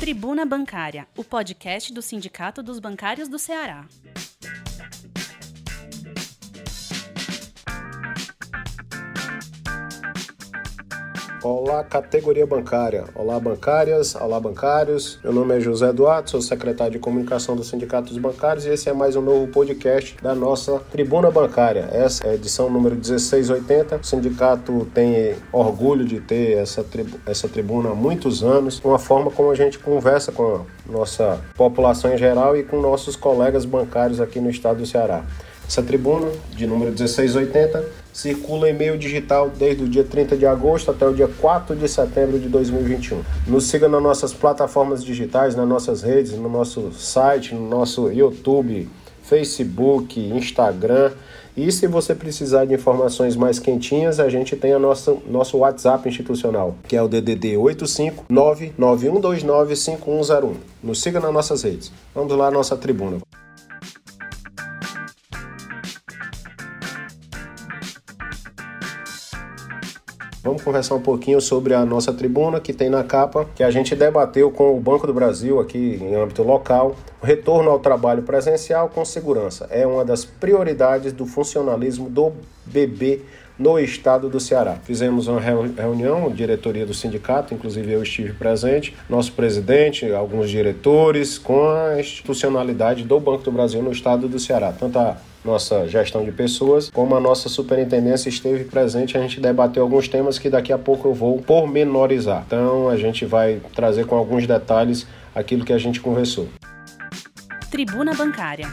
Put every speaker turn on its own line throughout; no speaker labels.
Tribuna Bancária, o podcast do Sindicato dos Bancários do Ceará.
Olá, categoria bancária. Olá, bancárias. Olá, bancários. Meu nome é José Eduardo, sou secretário de comunicação do Sindicato dos Bancários e esse é mais um novo podcast da nossa Tribuna Bancária. Essa é a edição número 1680. O sindicato tem orgulho de ter essa, tribu essa tribuna há muitos anos, uma forma como a gente conversa com a nossa população em geral e com nossos colegas bancários aqui no estado do Ceará. Essa tribuna, de número 1680, circula em meio digital desde o dia 30 de agosto até o dia 4 de setembro de 2021. Nos siga nas nossas plataformas digitais, nas nossas redes, no nosso site, no nosso YouTube, Facebook, Instagram. E se você precisar de informações mais quentinhas, a gente tem a nossa, nosso WhatsApp institucional, que é o DDD 85991295101. Nos siga nas nossas redes. Vamos lá, nossa tribuna. Vamos conversar um pouquinho sobre a nossa tribuna que tem na capa, que a gente debateu com o Banco do Brasil aqui em âmbito local. O retorno ao trabalho presencial com segurança é uma das prioridades do funcionalismo do BB no estado do Ceará. Fizemos uma reunião, diretoria do sindicato, inclusive eu estive presente, nosso presidente, alguns diretores, com a institucionalidade do Banco do Brasil no estado do Ceará, tanto a nossa gestão de pessoas, como a nossa superintendência esteve presente, a gente debateu alguns temas que daqui a pouco eu vou pormenorizar. Então a gente vai trazer com alguns detalhes aquilo que a gente conversou.
Tribuna Bancária.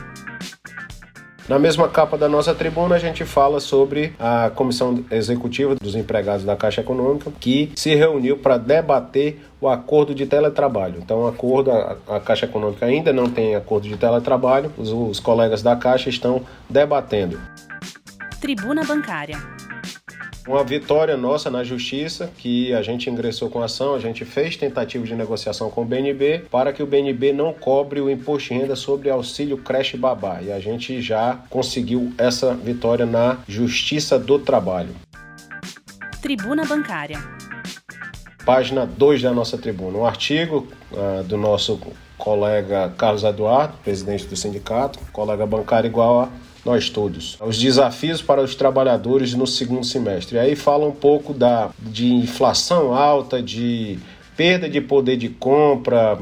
Na mesma capa da nossa tribuna, a gente fala sobre a comissão executiva dos empregados da Caixa Econômica, que se reuniu para debater o acordo de teletrabalho. Então, o acordo, a, a, Caixa Econômica ainda não tem acordo de teletrabalho, os, os colegas da Caixa estão debatendo.
Tribuna Bancária.
Uma vitória nossa na justiça, que a gente ingressou com ação, a gente fez tentativa de negociação com o BNB para que o BNB não cobre o imposto de renda sobre auxílio creche babá. E a gente já conseguiu essa vitória na Justiça do Trabalho.
Tribuna Bancária.
Página 2 da nossa tribuna. Um artigo uh, do nosso colega Carlos Eduardo, presidente do sindicato, colega bancário igual a nós todos. Os desafios para os trabalhadores no segundo semestre. Aí fala um pouco da, de inflação alta, de perda de poder de compra,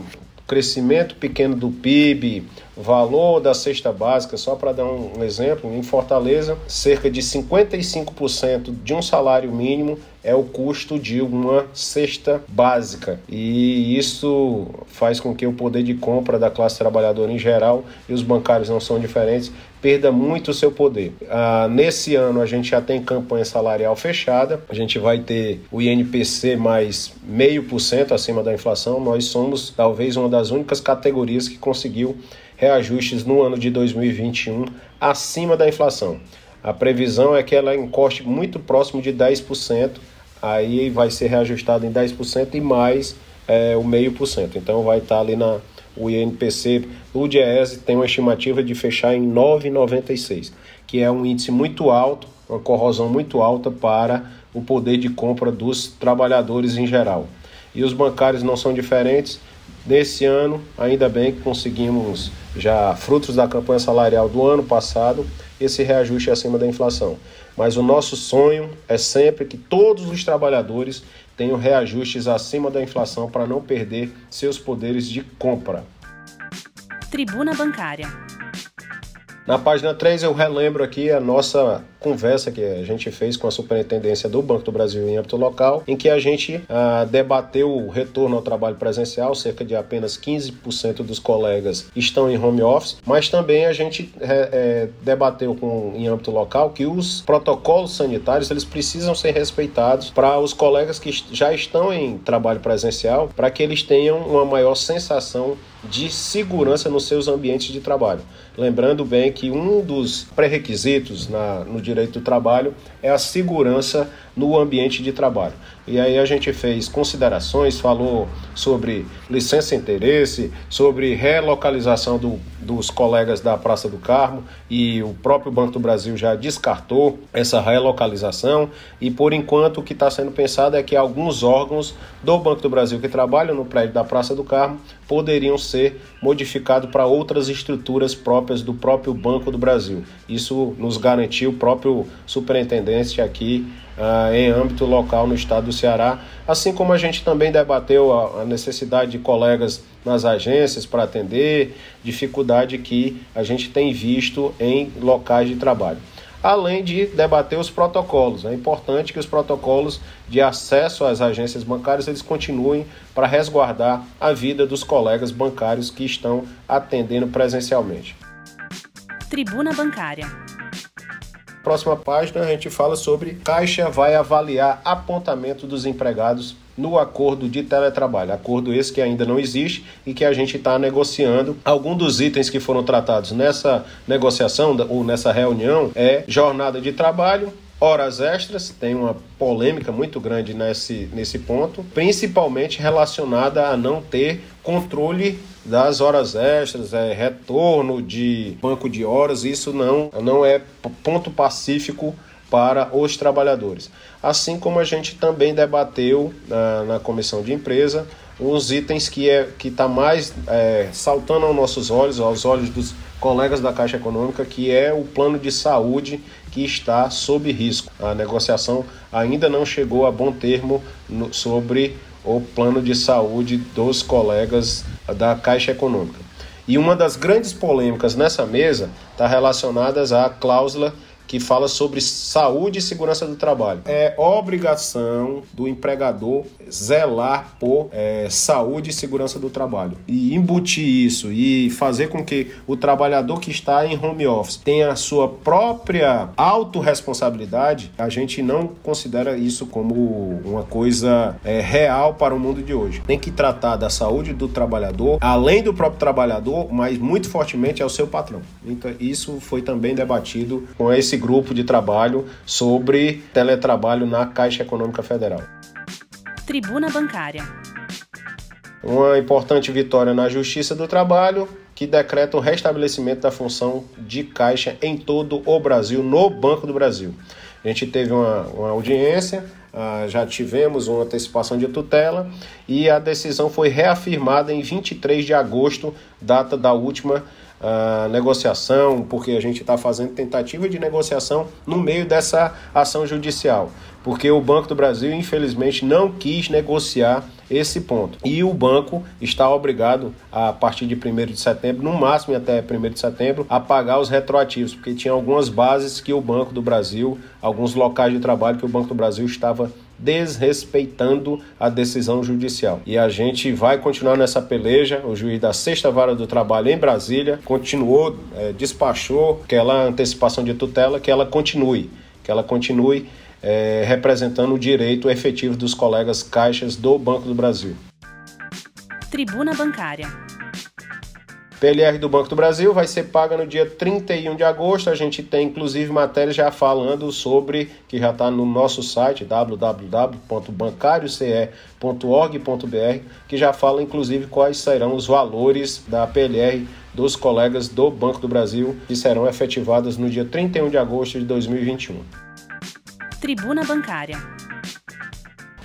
crescimento pequeno do PIB, valor da cesta básica, só para dar um exemplo, em Fortaleza, cerca de 55% de um salário mínimo é o custo de uma cesta básica. E isso faz com que o poder de compra da classe trabalhadora em geral, e os bancários não são diferentes, perda muito o seu poder. Ah, nesse ano a gente já tem campanha salarial fechada, a gente vai ter o INPC mais meio por cento acima da inflação. Nós somos talvez uma das únicas categorias que conseguiu reajustes no ano de 2021 acima da inflação. A previsão é que ela encoste muito próximo de 10%, aí vai ser reajustado em 10% e mais é, o meio por cento. Então vai estar ali na o INPC, o DIEESE tem uma estimativa de fechar em 9,96, que é um índice muito alto, uma corrosão muito alta para o poder de compra dos trabalhadores em geral. E os bancários não são diferentes. Nesse ano, ainda bem que conseguimos já frutos da campanha salarial do ano passado, esse reajuste acima da inflação. Mas o nosso sonho é sempre que todos os trabalhadores tenham reajustes acima da inflação para não perder seus poderes de compra.
Tribuna Bancária.
Na página 3 eu relembro aqui a nossa conversa que a gente fez com a Superintendência do Banco do Brasil em âmbito local, em que a gente ah, debateu o retorno ao trabalho presencial, cerca de apenas 15% dos colegas estão em home office, mas também a gente é, é, debateu com, em âmbito local que os protocolos sanitários eles precisam ser respeitados para os colegas que já estão em trabalho presencial, para que eles tenham uma maior sensação de segurança nos seus ambientes de trabalho. Lembrando bem que um dos pré-requisitos no direito do trabalho é a segurança no ambiente de trabalho. E aí a gente fez considerações, falou sobre licença interesse, sobre relocalização do, dos colegas da Praça do Carmo e o próprio Banco do Brasil já descartou essa relocalização e por enquanto o que está sendo pensado é que alguns órgãos do Banco do Brasil que trabalham no prédio da Praça do Carmo poderiam ser modificados para outras estruturas próprias do próprio Banco do Brasil. Isso nos garantiu o próprio superintendente aqui uh, em âmbito local no estado do Ceará, assim como a gente também debateu a, a necessidade de colegas nas agências para atender, dificuldade que a gente tem visto em locais de trabalho além de debater os protocolos. É importante que os protocolos de acesso às agências bancárias eles continuem para resguardar a vida dos colegas bancários que estão atendendo presencialmente.
Tribuna Bancária.
Próxima página a gente fala sobre Caixa vai avaliar apontamento dos empregados no acordo de teletrabalho. Acordo esse que ainda não existe e que a gente está negociando. Algum dos itens que foram tratados nessa negociação ou nessa reunião é jornada de trabalho, horas extras, tem uma polêmica muito grande nesse, nesse ponto, principalmente relacionada a não ter controle das horas extras, é retorno de banco de horas, isso não, não é ponto pacífico para os trabalhadores. Assim como a gente também debateu na, na comissão de empresa uns itens que é que está mais é, saltando aos nossos olhos, aos olhos dos colegas da Caixa Econômica, que é o plano de saúde que está sob risco. A negociação ainda não chegou a bom termo no, sobre o plano de saúde dos colegas da Caixa Econômica. E uma das grandes polêmicas nessa mesa está relacionada à cláusula que fala sobre saúde e segurança do trabalho. É obrigação do empregador zelar por é, saúde e segurança do trabalho. E embutir isso e fazer com que o trabalhador que está em home office tenha a sua própria autorresponsabilidade, a gente não considera isso como uma coisa é, real para o mundo de hoje. Tem que tratar da saúde do trabalhador, além do próprio trabalhador, mas muito fortemente ao seu patrão. Então, isso foi também debatido com esse esse grupo de trabalho sobre teletrabalho na Caixa Econômica Federal.
Tribuna Bancária.
Uma importante vitória na Justiça do Trabalho, que decreta o restabelecimento da função de caixa em todo o Brasil, no Banco do Brasil. A gente teve uma, uma audiência, uh, já tivemos uma antecipação de tutela e a decisão foi reafirmada em 23 de agosto, data da última negociação, porque a gente está fazendo tentativa de negociação no meio dessa ação judicial, porque o Banco do Brasil, infelizmente, não quis negociar esse ponto. E o banco está obrigado, a partir de 1 de setembro, no máximo até 1 de setembro, a pagar os retroativos, porque tinha algumas bases que o Banco do Brasil, alguns locais de trabalho que o Banco do Brasil estava desrespeitando a decisão judicial. E a gente vai continuar nessa peleja. O juiz da Sexta Vara do Trabalho em Brasília continuou, é, despachou aquela antecipação de tutela que ela continue, que ela continue é, representando o direito efetivo dos colegas caixas do Banco do Brasil.
Tribuna Bancária.
PLR do Banco do Brasil vai ser paga no dia 31 de agosto. A gente tem inclusive matéria já falando sobre, que já está no nosso site www.bancarioce.org.br, que já fala inclusive quais serão os valores da PLR dos colegas do Banco do Brasil que serão efetivadas no dia 31 de agosto de 2021.
Tribuna Bancária.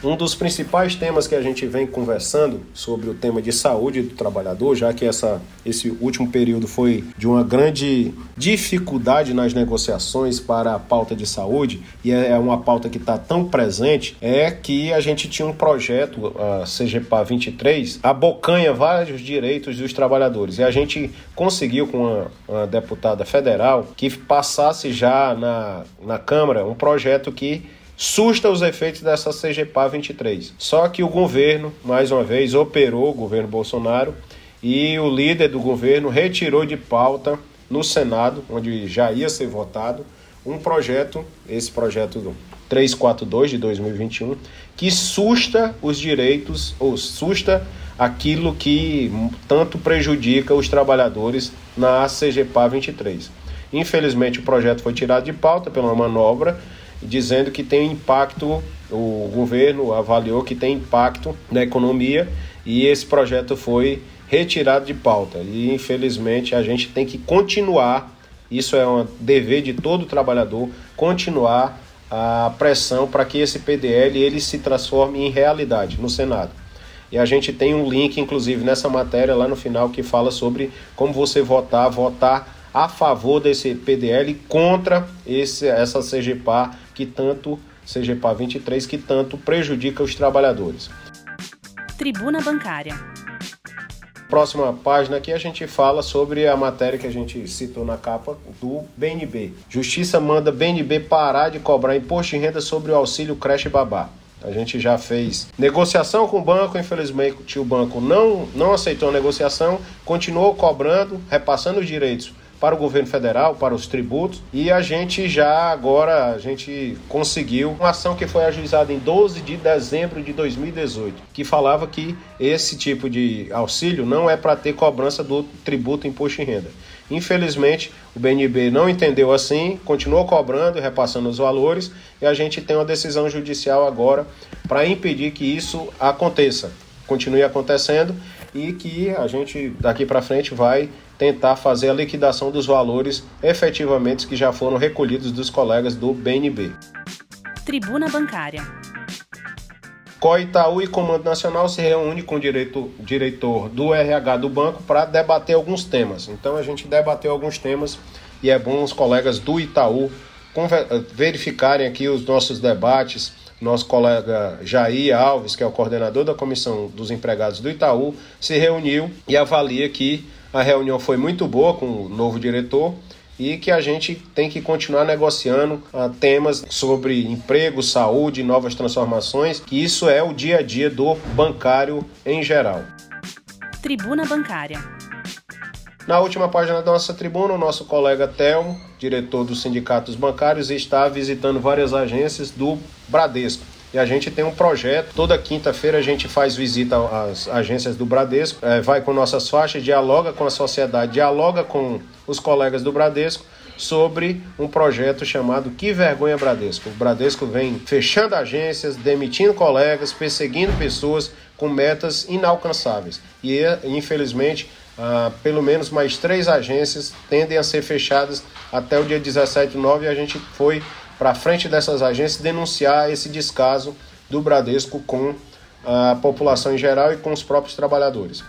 Um dos principais temas que a gente vem conversando sobre o tema de saúde do trabalhador, já que essa, esse último período foi de uma grande dificuldade nas negociações para a pauta de saúde, e é uma pauta que está tão presente, é que a gente tinha um projeto, a CGPA 23, abocanha vários direitos dos trabalhadores. E a gente conseguiu com uma deputada federal que passasse já na, na Câmara um projeto que susta os efeitos dessa CGPA 23. Só que o governo, mais uma vez, operou o governo Bolsonaro e o líder do governo retirou de pauta no Senado, onde já ia ser votado, um projeto, esse projeto 342 de 2021, que susta os direitos, ou susta aquilo que tanto prejudica os trabalhadores na CGPA 23. Infelizmente, o projeto foi tirado de pauta pela manobra dizendo que tem impacto, o governo avaliou que tem impacto na economia e esse projeto foi retirado de pauta. E infelizmente a gente tem que continuar, isso é um dever de todo trabalhador, continuar a pressão para que esse PDL ele se transforme em realidade no Senado. E a gente tem um link, inclusive, nessa matéria lá no final que fala sobre como você votar, votar a favor desse PDL contra esse, essa CGPA que tanto, CGPA 23, que tanto prejudica os trabalhadores.
Tribuna Bancária.
Próxima página aqui a gente fala sobre a matéria que a gente citou na capa do BNB. Justiça manda BNB parar de cobrar imposto de renda sobre o auxílio creche babá. A gente já fez negociação com o banco, infelizmente o banco não, não aceitou a negociação, continuou cobrando, repassando os direitos para o governo federal, para os tributos, e a gente já agora a gente conseguiu uma ação que foi ajuizada em 12 de dezembro de 2018, que falava que esse tipo de auxílio não é para ter cobrança do tributo imposto em renda. Infelizmente, o BNB não entendeu assim, continuou cobrando e repassando os valores, e a gente tem uma decisão judicial agora para impedir que isso aconteça, continue acontecendo e que a gente daqui para frente vai tentar fazer a liquidação dos valores efetivamente que já foram recolhidos dos colegas do BNB.
Tribuna Bancária.
COITAU e Comando Nacional se reúne com o direito, diretor do RH do banco para debater alguns temas. Então a gente debateu alguns temas e é bom os colegas do Itaú verificarem aqui os nossos debates. Nosso colega Jair Alves, que é o coordenador da Comissão dos Empregados do Itaú, se reuniu e avalia que a reunião foi muito boa com o novo diretor e que a gente tem que continuar negociando uh, temas sobre emprego, saúde, novas transformações, que isso é o dia a dia do bancário em geral.
Tribuna Bancária.
Na última página da nossa tribuna, o nosso colega Telmo, diretor dos sindicatos bancários, está visitando várias agências do Bradesco. E a gente tem um projeto, toda quinta-feira a gente faz visita às agências do Bradesco, é, vai com nossas faixas, dialoga com a sociedade, dialoga com os colegas do Bradesco sobre um projeto chamado Que Vergonha Bradesco. O Bradesco vem fechando agências, demitindo colegas, perseguindo pessoas com metas inalcançáveis. E, infelizmente, ah, pelo menos mais três agências tendem a ser fechadas até o dia 17 de nove e a gente foi para frente dessas agências denunciar esse descaso do Bradesco com a população em geral e com os próprios trabalhadores.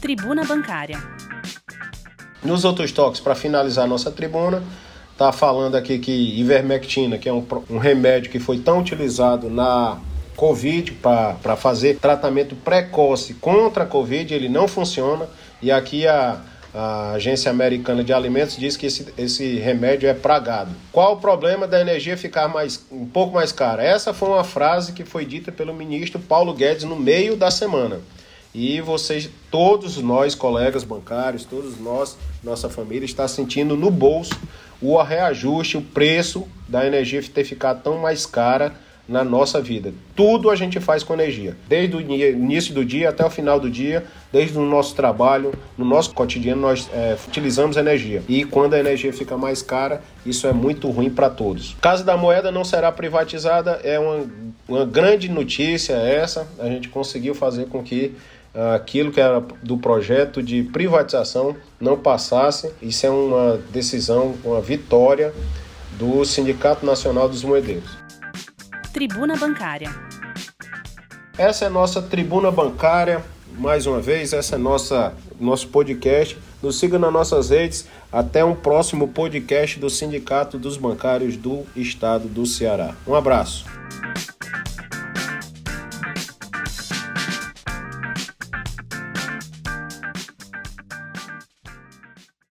Tribuna Bancária.
Nos outros toques, para finalizar nossa tribuna, está falando aqui que ivermectina, que é um, um remédio que foi tão utilizado na Covid para fazer tratamento precoce contra a Covid, ele não funciona. E aqui a, a Agência Americana de Alimentos diz que esse, esse remédio é pragado. Qual o problema da energia ficar mais, um pouco mais cara? Essa foi uma frase que foi dita pelo ministro Paulo Guedes no meio da semana. E vocês, todos nós, colegas bancários, todos nós, nossa família, está sentindo no bolso o reajuste, o preço da energia ter ficado tão mais cara na nossa vida. Tudo a gente faz com energia, desde o início do dia até o final do dia, desde o nosso trabalho, no nosso cotidiano nós é, utilizamos energia. E quando a energia fica mais cara, isso é muito ruim para todos. Casa da Moeda não será privatizada, é uma, uma grande notícia essa. A gente conseguiu fazer com que uh, aquilo que era do projeto de privatização não passasse. Isso é uma decisão, uma vitória do Sindicato Nacional dos Moedeiros.
Tribuna Bancária.
Essa é nossa Tribuna Bancária. Mais uma vez, essa é nossa nosso podcast. Nos siga nas nossas redes. Até um próximo podcast do Sindicato dos Bancários do Estado do Ceará. Um abraço.